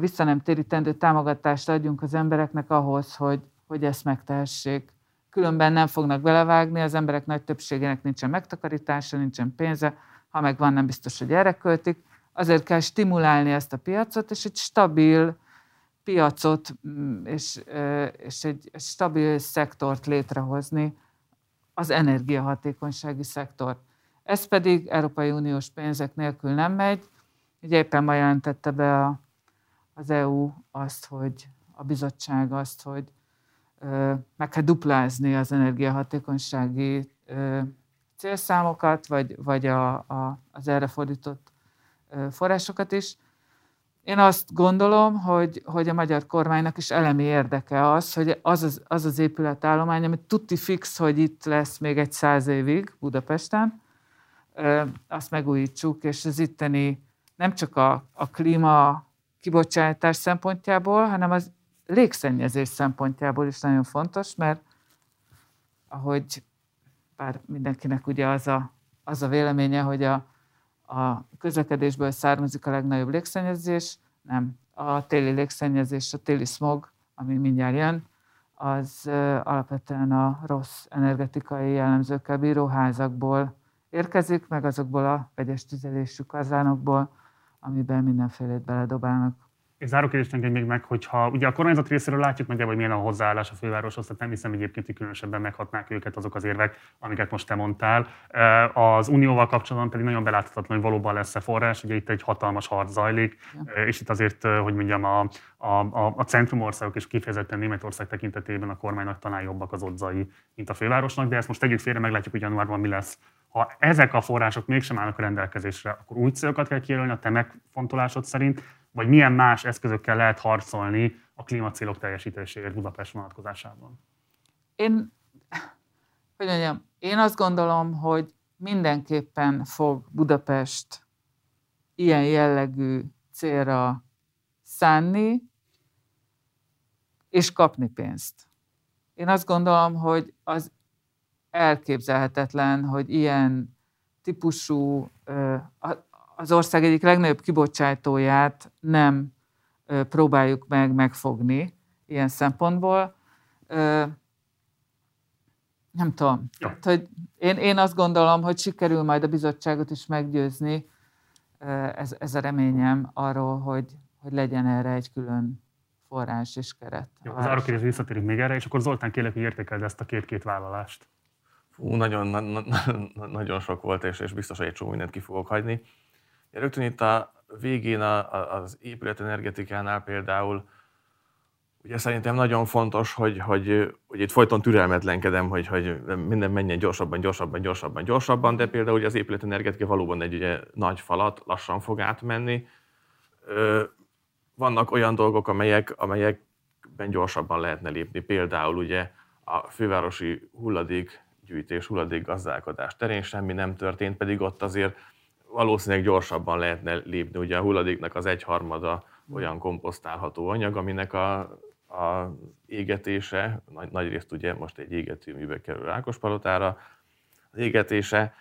vissza nem térítendő támogatást adjunk az embereknek ahhoz, hogy, hogy ezt megtehessék. Különben nem fognak belevágni, az emberek nagy többségének nincsen megtakarítása, nincsen pénze, ha meg van, nem biztos, hogy erre költik. Azért kell stimulálni ezt a piacot, és egy stabil piacot mm, és, és egy stabil szektort létrehozni, az energiahatékonysági szektor. Ez pedig Európai Uniós pénzek nélkül nem megy. Ugye éppen ma jelentette be a, az EU azt, hogy a bizottság azt, hogy ö, meg kell duplázni az energiahatékonysági ö, célszámokat, vagy, vagy a, a, az erre fordított ö, forrásokat is. Én azt gondolom, hogy, hogy a magyar kormánynak is elemi érdeke az, hogy az az, az, az épületállomány, ami tuti fix, hogy itt lesz még egy száz évig Budapesten, azt megújítsuk, és az itteni nem csak a, a klíma kibocsátás szempontjából, hanem az légszennyezés szempontjából is nagyon fontos, mert ahogy bár mindenkinek ugye az a, az a véleménye, hogy a, a közlekedésből származik a legnagyobb légszennyezés, nem. A téli légszennyezés, a téli smog, ami mindjárt jön, az alapvetően a rossz energetikai jellemzőkkel bíró házakból érkezik, meg azokból a vegyes tüzelésű kazánokból, amiben mindenfélét beledobálnak. És záró kérdést még meg, hogyha ugye a kormányzat részéről látjuk nagyjából, hogy milyen a hozzáállás a fővároshoz, tehát nem hiszem egyébként, hogy különösebben meghatnák őket azok az érvek, amiket most te mondtál. Az unióval kapcsolatban pedig nagyon beláthatatlan, hogy valóban lesz-e forrás, ugye itt egy hatalmas harc zajlik, ja. és itt azért, hogy mondjam, a, a, a, a centrumországok és kifejezetten Németország tekintetében a kormánynak talán jobbak az odzai, mint a fővárosnak, de ezt most tegyük félre, meglátjuk, hogy januárban mi lesz. Ha ezek a források mégsem állnak a rendelkezésre, akkor új célokat kell kijelölni a te megfontolásod szerint, vagy milyen más eszközökkel lehet harcolni a klímacélok teljesítéséért Budapest vonatkozásában? Én, hogy mondjam, én azt gondolom, hogy mindenképpen fog Budapest ilyen jellegű célra szánni, és kapni pénzt. Én azt gondolom, hogy az elképzelhetetlen, hogy ilyen típusú, az ország egyik legnagyobb kibocsátóját nem próbáljuk meg megfogni ilyen szempontból. Nem tudom. Ja. hogy én, én azt gondolom, hogy sikerül majd a bizottságot is meggyőzni, ez, ez a reményem arról, hogy, hogy legyen erre egy külön forrás és keret. Jó, az árokérés visszatérünk még erre, és akkor Zoltán kérlek, hogy értékeld ezt a két-két vállalást. Fú, nagyon, na, na, nagyon sok volt, és, és biztos, hogy egy csomó mindent ki fogok hagyni. Rögtön itt a végén az épületenergetikánál például, ugye szerintem nagyon fontos, hogy, hogy, hogy itt folyton türelmetlenkedem, hogy, hogy minden menjen gyorsabban, gyorsabban, gyorsabban, gyorsabban, de például ugye az épületenergetika valóban egy ugye, nagy falat, lassan fog átmenni. Vannak olyan dolgok, amelyek, amelyekben gyorsabban lehetne lépni, például ugye a fővárosi hulladék gyűjtés, hulladékgazdálkodás terén semmi nem történt, pedig ott azért valószínűleg gyorsabban lehetne lépni. Ugye a hulladéknak az egyharmada olyan komposztálható anyag, aminek a, a égetése, nagy, nagy részt ugye most egy égetőműbe kerül Rákospalotára, az égetése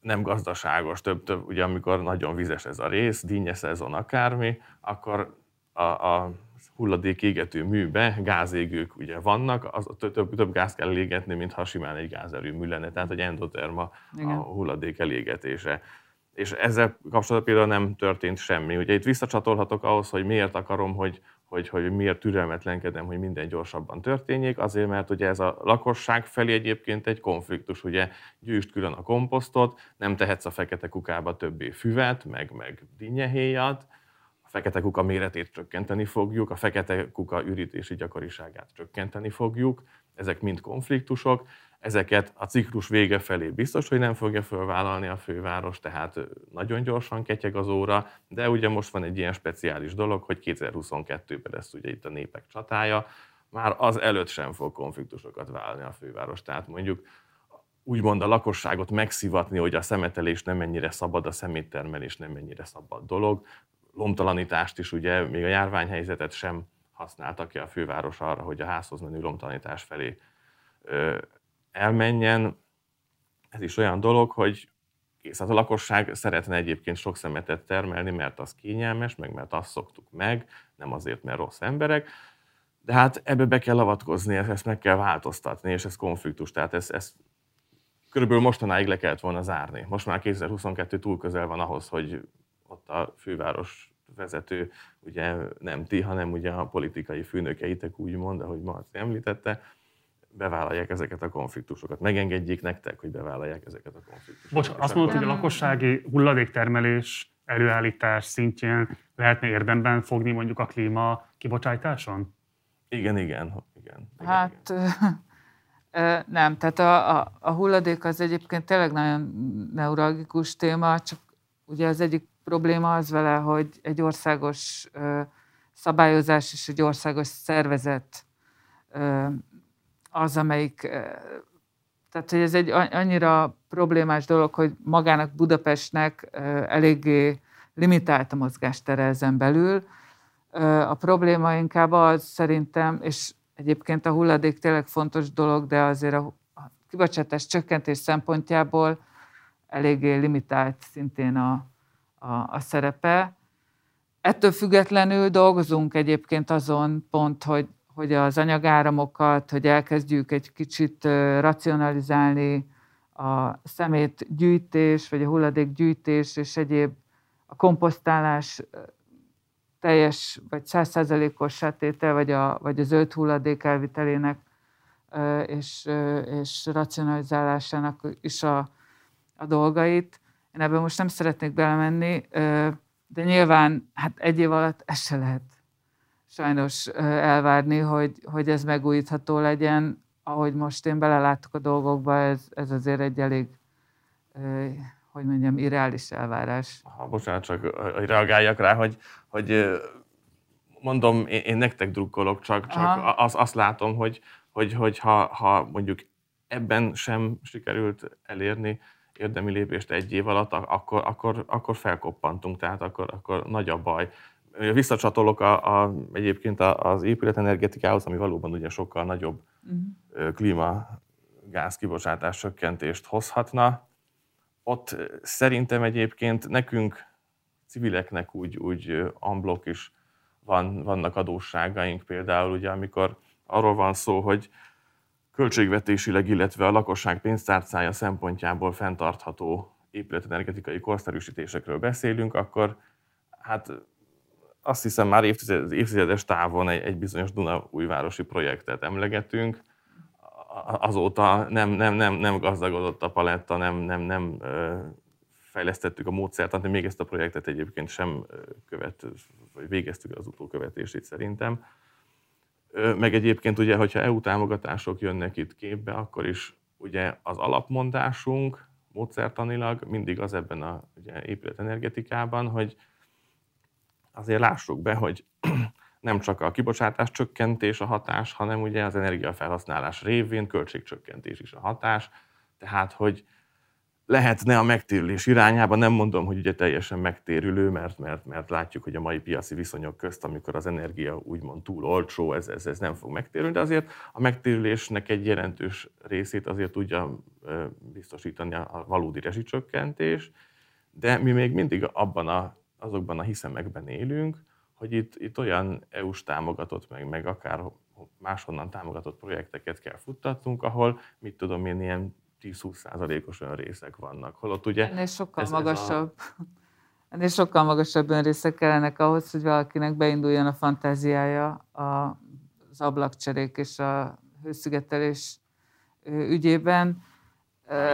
nem gazdaságos, több, több, ugye amikor nagyon vizes ez a rész, dinnye szezon akármi, akkor a, a hulladék égető műbe gázégők ugye vannak, az, több, több gáz kell égetni, mint ha simán egy gázerőmű lenne, tehát egy endoterma Igen. a hulladék elégetése. És ezzel kapcsolatban például nem történt semmi. Ugye itt visszacsatolhatok ahhoz, hogy miért akarom, hogy, hogy, hogy miért türelmetlenkedem, hogy minden gyorsabban történjék, azért, mert ugye ez a lakosság felé egyébként egy konfliktus, ugye gyűjtsd külön a komposztot, nem tehetsz a fekete kukába többé füvet, meg, meg dinnyehéjat, fekete kuka méretét csökkenteni fogjuk, a fekete kuka ürítési gyakoriságát csökkenteni fogjuk, ezek mind konfliktusok, ezeket a ciklus vége felé biztos, hogy nem fogja fölvállalni a főváros, tehát nagyon gyorsan ketyeg az óra, de ugye most van egy ilyen speciális dolog, hogy 2022-ben lesz ugye itt a népek csatája, már az előtt sem fog konfliktusokat válni a főváros. Tehát mondjuk úgymond a lakosságot megszivatni, hogy a szemetelés nem mennyire szabad, a szeméttermelés nem mennyire szabad dolog, lomtalanítást is, ugye még a járványhelyzetet sem használta ki a főváros arra, hogy a házhoz menő lomtalanítás felé elmenjen. Ez is olyan dolog, hogy kész, hát a lakosság szeretne egyébként sok szemetet termelni, mert az kényelmes, meg mert azt szoktuk meg, nem azért, mert rossz emberek, de hát ebbe be kell avatkozni, ezt meg kell változtatni, és ez konfliktus, tehát ez, ez körülbelül mostanáig le kellett volna zárni. Most már 2022 túl közel van ahhoz, hogy ott a főváros vezető, ugye nem ti, hanem ugye a politikai főnökeitek úgymond, ahogy ma azt említette, bevállalják ezeket a konfliktusokat. Megengedjék nektek, hogy bevállalják ezeket a konfliktusokat. Bocs, azt mondod, hogy a lakossági hulladéktermelés előállítás szintjén lehetne érdemben fogni mondjuk a klíma kibocsátáson? Igen, igen. igen, igen hát igen. nem, tehát a, a, a hulladék az egyébként tényleg nagyon neuralgikus téma, csak ugye az egyik probléma az vele, hogy egy országos ö, szabályozás és egy országos szervezet ö, az, amelyik, ö, tehát hogy ez egy annyira problémás dolog, hogy magának Budapestnek ö, eléggé limitált a mozgástere ezen belül. Ö, a probléma inkább az szerintem, és egyébként a hulladék tényleg fontos dolog, de azért a, a kibocsátás csökkentés szempontjából eléggé limitált szintén a, a, a szerepe. Ettől függetlenül dolgozunk egyébként azon pont, hogy, hogy az anyagáramokat, hogy elkezdjük egy kicsit racionalizálni a szemétgyűjtés, vagy a hulladékgyűjtés és egyéb a komposztálás teljes vagy százszázalékos sátétel, vagy a, vagy a zöld hulladék elvitelének és, és racionalizálásának is a, a dolgait. Én ebben most nem szeretnék belemenni, de nyilván hát egy év alatt ez se lehet sajnos elvárni, hogy, hogy ez megújítható legyen. Ahogy most én beleláttuk a dolgokba, ez, ez azért egy elég, hogy mondjam, irreális elvárás. Ha, bocsánat, csak hogy reagáljak rá, hogy, hogy mondom, én, én nektek drukkolok, csak, csak az, azt látom, hogy, hogy, hogy ha, ha mondjuk ebben sem sikerült elérni érdemi lépést egy év alatt, akkor, akkor, akkor felkoppantunk, tehát akkor, akkor nagy a baj. Visszacsatolok a, a, egyébként az épületenergetikához, ami valóban ugye sokkal nagyobb uh-huh. klímagáz kibocsátás csökkentést hozhatna. Ott szerintem egyébként nekünk, civileknek úgy, úgy unblock is van, vannak adósságaink, például ugye amikor arról van szó, hogy költségvetésileg, illetve a lakosság pénztárcája szempontjából fenntartható épületenergetikai korszerűsítésekről beszélünk, akkor hát azt hiszem már évtizedes, évtizedes távon egy, egy bizonyos Duna újvárosi projektet emlegetünk, azóta nem, nem, nem, nem gazdagodott a paletta, nem, nem, nem fejlesztettük a módszert, hogy még ezt a projektet egyébként sem követ, vagy végeztük az utókövetését szerintem. Meg egyébként ugye, hogyha EU támogatások jönnek itt képbe, akkor is ugye az alapmondásunk módszertanilag mindig az ebben a ugye, épületenergetikában, hogy azért lássuk be, hogy nem csak a kibocsátás csökkentés a hatás, hanem ugye az energiafelhasználás révén költségcsökkentés is a hatás, tehát hogy lehetne a megtérülés irányába, nem mondom, hogy ugye teljesen megtérülő, mert, mert, mert látjuk, hogy a mai piaci viszonyok közt, amikor az energia úgymond túl olcsó, ez, ez, ez nem fog megtérülni, de azért a megtérülésnek egy jelentős részét azért tudja biztosítani a valódi rezsicsökkentés, de mi még mindig abban a, azokban a hiszemekben élünk, hogy itt, itt olyan EU-s támogatott, meg, meg akár máshonnan támogatott projekteket kell futtatnunk, ahol, mit tudom én, ilyen 10-20 százalékos részek vannak. Holott ugye... Ennél sokkal ez, magasabb. Ez a... Ennél sokkal magasabb önrészek kellenek ahhoz, hogy valakinek beinduljon a fantáziája az ablakcserék és a hőszigetelés ügyében.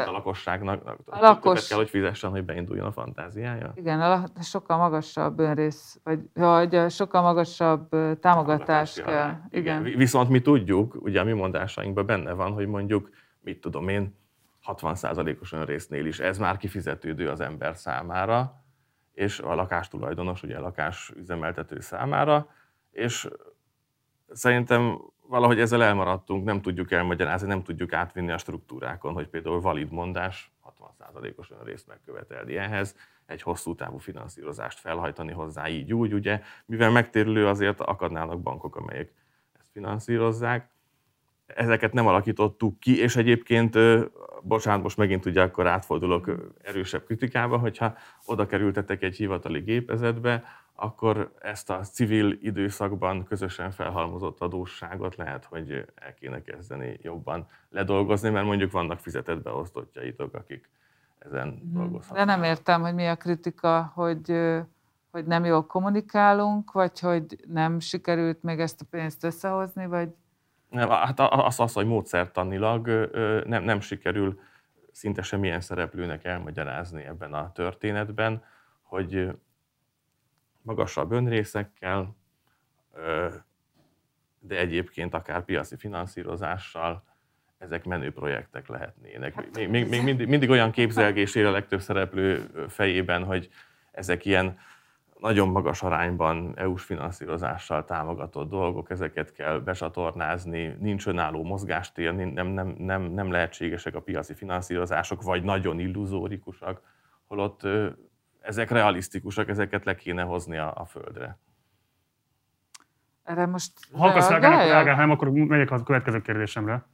A lakosságnak a lakos... kell, hogy fizessen, hogy beinduljon a fantáziája? Igen, a, sokkal magasabb önrész, vagy, vagy sokkal magasabb támogatás kell. Igen. igen. Viszont mi tudjuk, ugye a mi mondásainkban benne van, hogy mondjuk, mit tudom én, 60%-os önrésznél is. Ez már kifizetődő az ember számára, és a lakástulajdonos, ugye a lakás üzemeltető számára, és szerintem valahogy ezzel elmaradtunk, nem tudjuk elmagyarázni, nem tudjuk átvinni a struktúrákon, hogy például valid mondás 60%-os önrészt megkövetelni ehhez, egy hosszú távú finanszírozást felhajtani hozzá így úgy, ugye, mivel megtérülő azért akadnának bankok, amelyek ezt finanszírozzák, ezeket nem alakítottuk ki, és egyébként, bocsánat, most megint ugye akkor átfordulok erősebb kritikába, hogyha oda kerültetek egy hivatali gépezetbe, akkor ezt a civil időszakban közösen felhalmozott adósságot lehet, hogy el kéne kezdeni jobban ledolgozni, mert mondjuk vannak fizetett beosztottjaitok, akik ezen mhm. dolgozhatnak. De nem értem, hogy mi a kritika, hogy, hogy nem jól kommunikálunk, vagy hogy nem sikerült még ezt a pénzt összehozni, vagy nem, hát az, az, hogy módszertanilag nem, nem sikerül szinte semmilyen szereplőnek elmagyarázni ebben a történetben, hogy magasabb önrészekkel, de egyébként akár piaci finanszírozással ezek menő projektek lehetnének. Hát még, még, még mindig, mindig olyan képzelgés él a legtöbb szereplő fejében, hogy ezek ilyen nagyon magas arányban EU-s finanszírozással támogatott dolgok, ezeket kell besatornázni, nincs önálló mozgástér, nem, nem, nem, nem lehetségesek a piaci finanszírozások, vagy nagyon illuzórikusak, holott ezek realisztikusak, ezeket le kéne hozni a, a földre. Erre most Ha akarsz reagálni, akkor megyek a következő kérdésemre.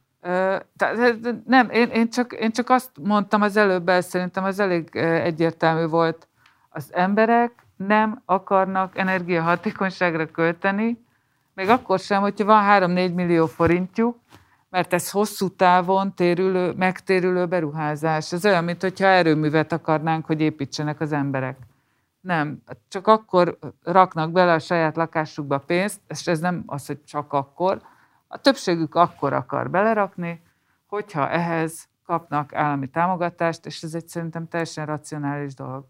nem, én, én, csak, én csak azt mondtam az előbb, szerintem az elég egyértelmű volt. Az emberek nem akarnak energiahatékonyságra költeni, még akkor sem, hogyha van 3-4 millió forintjuk, mert ez hosszú távon térülő, megtérülő beruházás. Ez olyan, mint hogyha erőművet akarnánk, hogy építsenek az emberek. Nem, csak akkor raknak bele a saját lakásukba pénzt, és ez nem az, hogy csak akkor. A többségük akkor akar belerakni, hogyha ehhez kapnak állami támogatást, és ez egy szerintem teljesen racionális dolog.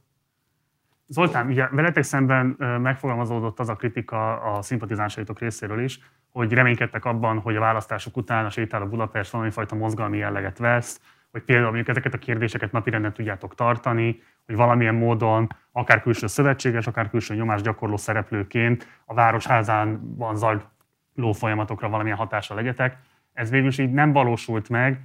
Zoltán, ugye veletek szemben megfogalmazódott az a kritika a szimpatizánsaitok részéről is, hogy reménykedtek abban, hogy a választások után a sétáló Budapest valami fajta mozgalmi jelleget vesz, hogy például mondjuk ezeket a kérdéseket napirenden tudjátok tartani, hogy valamilyen módon, akár külső szövetséges, akár külső nyomás gyakorló szereplőként a városházánban zajló folyamatokra valamilyen hatással legyetek. Ez végül is így nem valósult meg.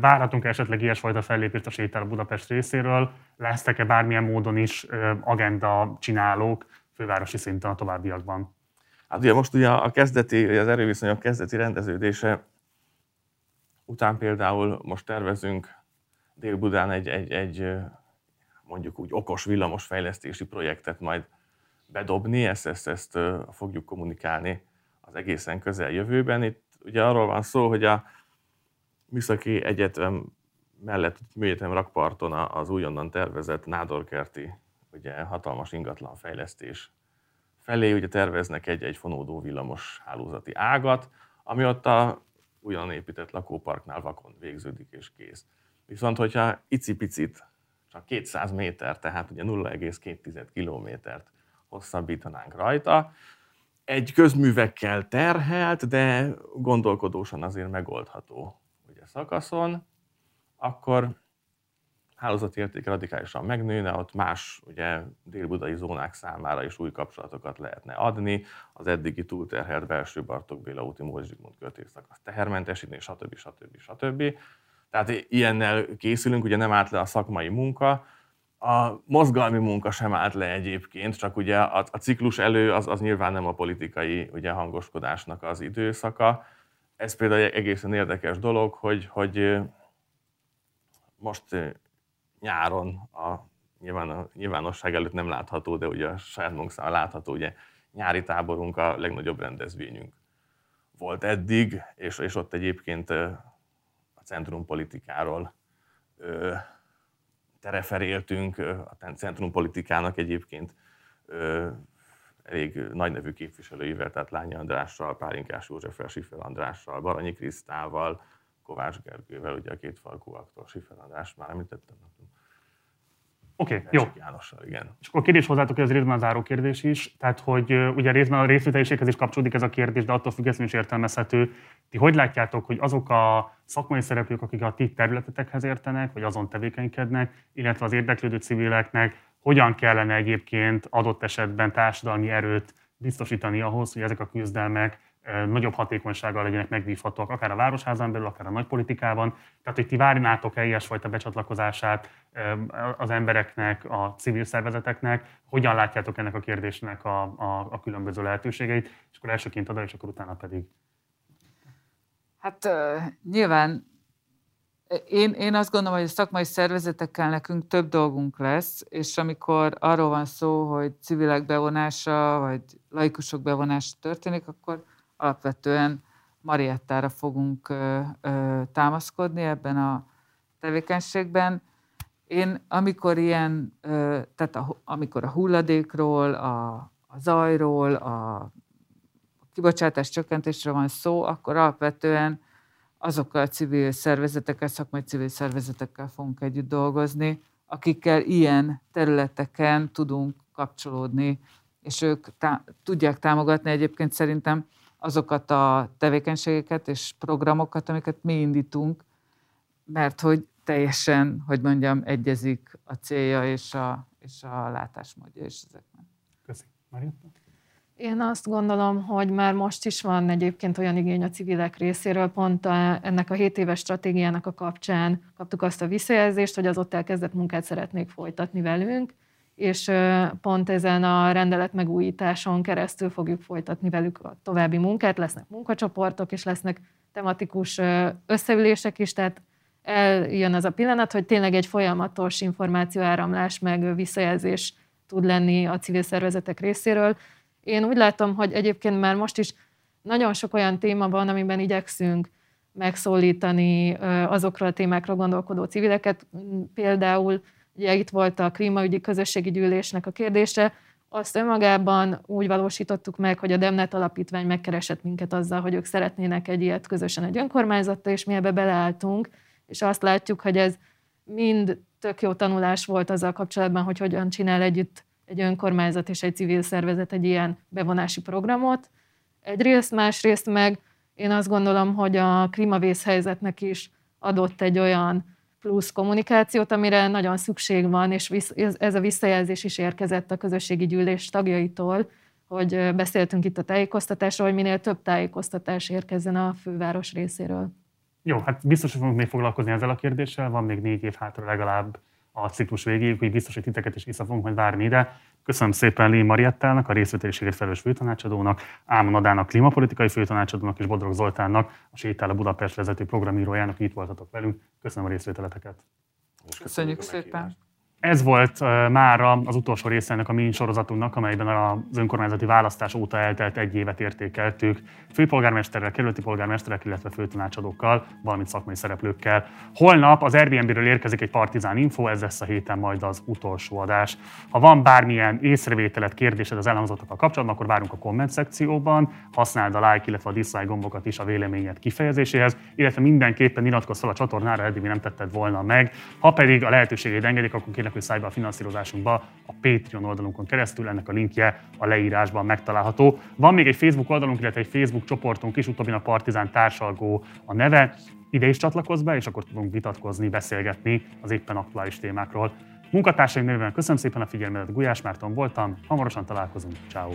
Várhatunk esetleg ilyesfajta fellépést a sétáló Budapest részéről? Lesztek-e bármilyen módon is agenda csinálók fővárosi szinten a továbbiakban? Hát ugye most ugye a kezdeti, az erőviszonyok kezdeti rendeződése után például most tervezünk Dél-Budán egy, egy, egy mondjuk úgy okos villamos fejlesztési projektet majd bedobni, ezt, ezt, ezt fogjuk kommunikálni az egészen közeljövőben. Itt ugye arról van szó, hogy a Műszaki Egyetem mellett műegyetem rakparton az újonnan tervezett Nádorkerti ugye hatalmas ingatlan fejlesztés felé ugye terveznek egy, egy fonódó villamos hálózati ágat, ami ott a ugyan épített lakóparknál vakon végződik és kész. Viszont, hogyha icipicit, csak 200 méter, tehát ugye 0,2 kilométert hosszabbítanánk rajta, egy közművekkel terhelt, de gondolkodósan azért megoldható szakaszon, akkor hálózati érték radikálisan megnőne, ott más ugye délbudai zónák számára is új kapcsolatokat lehetne adni, az eddigi túlterhelt belső Bartók Béla úti Mózs Zsigmond szakasz tehermentesíteni, stb. stb. stb. Tehát ilyennel készülünk, ugye nem állt le a szakmai munka, a mozgalmi munka sem állt le egyébként, csak ugye a, a ciklus elő az, az nyilván nem a politikai ugye, hangoskodásnak az időszaka. Ez például egy egészen érdekes dolog, hogy, hogy most nyáron a, nyilván a nyilvánosság előtt nem látható, de ugye a saját magunk látható, ugye nyári táborunk a legnagyobb rendezvényünk volt eddig, és, és ott egyébként a centrumpolitikáról tereferéltünk, a centrumpolitikának egyébként elég nagy nevű képviselőivel, tehát Lányi Andrással, Pálinkás Józseffel, Sifer Andrással, Baranyi Krisztával, Kovács Gergővel, ugye a két falkú aktor, Sifer András, már említettem, Oké, okay, jó. Jánossal, igen. És akkor a kérdés hozzátok, hogy ez részben a záró kérdés is, tehát hogy ugye részben a részvételiséghez is kapcsolódik ez a kérdés, de attól függetlenül is értelmezhető. Ti hogy látjátok, hogy azok a szakmai szereplők, akik a ti területetekhez értenek, vagy azon tevékenykednek, illetve az érdeklődő civileknek hogyan kellene egyébként adott esetben társadalmi erőt biztosítani ahhoz, hogy ezek a küzdelmek nagyobb hatékonysággal legyenek megvívhatóak, akár a városházán belül, akár a nagypolitikában. Tehát, hogy ti várnátok-e ilyesfajta becsatlakozását az embereknek, a civil szervezeteknek, hogyan látjátok ennek a kérdésnek a, a, a különböző lehetőségeit, és akkor elsőként oda, és akkor utána pedig. Hát nyilván én, én azt gondolom, hogy a szakmai szervezetekkel nekünk több dolgunk lesz, és amikor arról van szó, hogy civilek bevonása, vagy laikusok bevonása történik, akkor alapvetően Mariettára fogunk ö, ö, támaszkodni ebben a tevékenységben. Én amikor ilyen, ö, tehát a, amikor a hulladékról, a, a zajról, a kibocsátás csökkentésről van szó, akkor alapvetően azokkal a civil szervezetekkel, szakmai civil szervezetekkel fogunk együtt dolgozni, akikkel ilyen területeken tudunk kapcsolódni, és ők tá- tudják támogatni egyébként szerintem azokat a tevékenységeket és programokat, amiket mi indítunk, mert hogy teljesen, hogy mondjam, egyezik a célja és a, és a látásmódja is ezeknek. Köszönöm. Én azt gondolom, hogy már most is van egyébként olyan igény a civilek részéről, pont a, ennek a 7 éves stratégiának a kapcsán kaptuk azt a visszajelzést, hogy az ott elkezdett munkát szeretnék folytatni velünk, és pont ezen a rendelet megújításon keresztül fogjuk folytatni velük a további munkát, lesznek munkacsoportok, és lesznek tematikus összeülések is, tehát eljön az a pillanat, hogy tényleg egy folyamatos információáramlás meg visszajelzés tud lenni a civil szervezetek részéről. Én úgy látom, hogy egyébként már most is nagyon sok olyan téma van, amiben igyekszünk megszólítani azokról a témákról gondolkodó civileket. Például Ugye itt volt a klímaügyi közösségi gyűlésnek a kérdése, azt önmagában úgy valósítottuk meg, hogy a Demnet Alapítvány megkeresett minket azzal, hogy ők szeretnének egy ilyet közösen egy önkormányzattal, és mi ebbe beleálltunk, és azt látjuk, hogy ez mind tök jó tanulás volt azzal kapcsolatban, hogy hogyan csinál együtt egy önkormányzat és egy civil szervezet egy ilyen bevonási programot. Egyrészt, másrészt meg én azt gondolom, hogy a klímavészhelyzetnek is adott egy olyan plusz kommunikációt, amire nagyon szükség van, és ez a visszajelzés is érkezett a közösségi gyűlés tagjaitól, hogy beszéltünk itt a tájékoztatásról, hogy minél több tájékoztatás érkezzen a főváros részéről. Jó, hát biztos, hogy fogunk még foglalkozni ezzel a kérdéssel, van még négy év hátra legalább a ciklus végéig, hogy biztos, hogy titeket is vissza fogunk majd várni ide. Köszönöm szépen Lé Mariettának, a részvételiségért felelős főtanácsadónak, Ámon Nadának, klímapolitikai főtanácsadónak és Bodrog Zoltánnak, a Sétál a Budapest vezető programírójának, hogy itt voltatok velünk. Köszönöm a részvételeteket. Köszönjük szépen. Ez volt mára az utolsó része ennek a mi sorozatunknak, amelyben az önkormányzati választás óta eltelt egy évet értékeltük főpolgármesterrel, kerületi polgármesterek, illetve főtanácsadókkal, valamint szakmai szereplőkkel. Holnap az Airbnb-ről érkezik egy partizán info, ez lesz a héten majd az utolsó adás. Ha van bármilyen észrevételet, kérdésed az elhangzottakkal kapcsolatban, akkor várunk a komment szekcióban, használd a like, illetve a dislike gombokat is a véleményed kifejezéséhez, illetve mindenképpen iratkozz fel a csatornára, eddig nem tetted volna meg. Ha pedig a lehetőségét engedik, akkor kérlek, be a finanszírozásunkba a Patreon oldalunkon keresztül, ennek a linkje a leírásban megtalálható. Van még egy Facebook oldalunk, illetve egy Facebook csoportunk is, utóbbi a Partizán társalgó a neve. Ide is csatlakozz be, és akkor tudunk vitatkozni, beszélgetni az éppen aktuális témákról. Munkatársaim nevében köszönöm szépen a figyelmet, Gulyás Márton voltam, hamarosan találkozunk, ciao.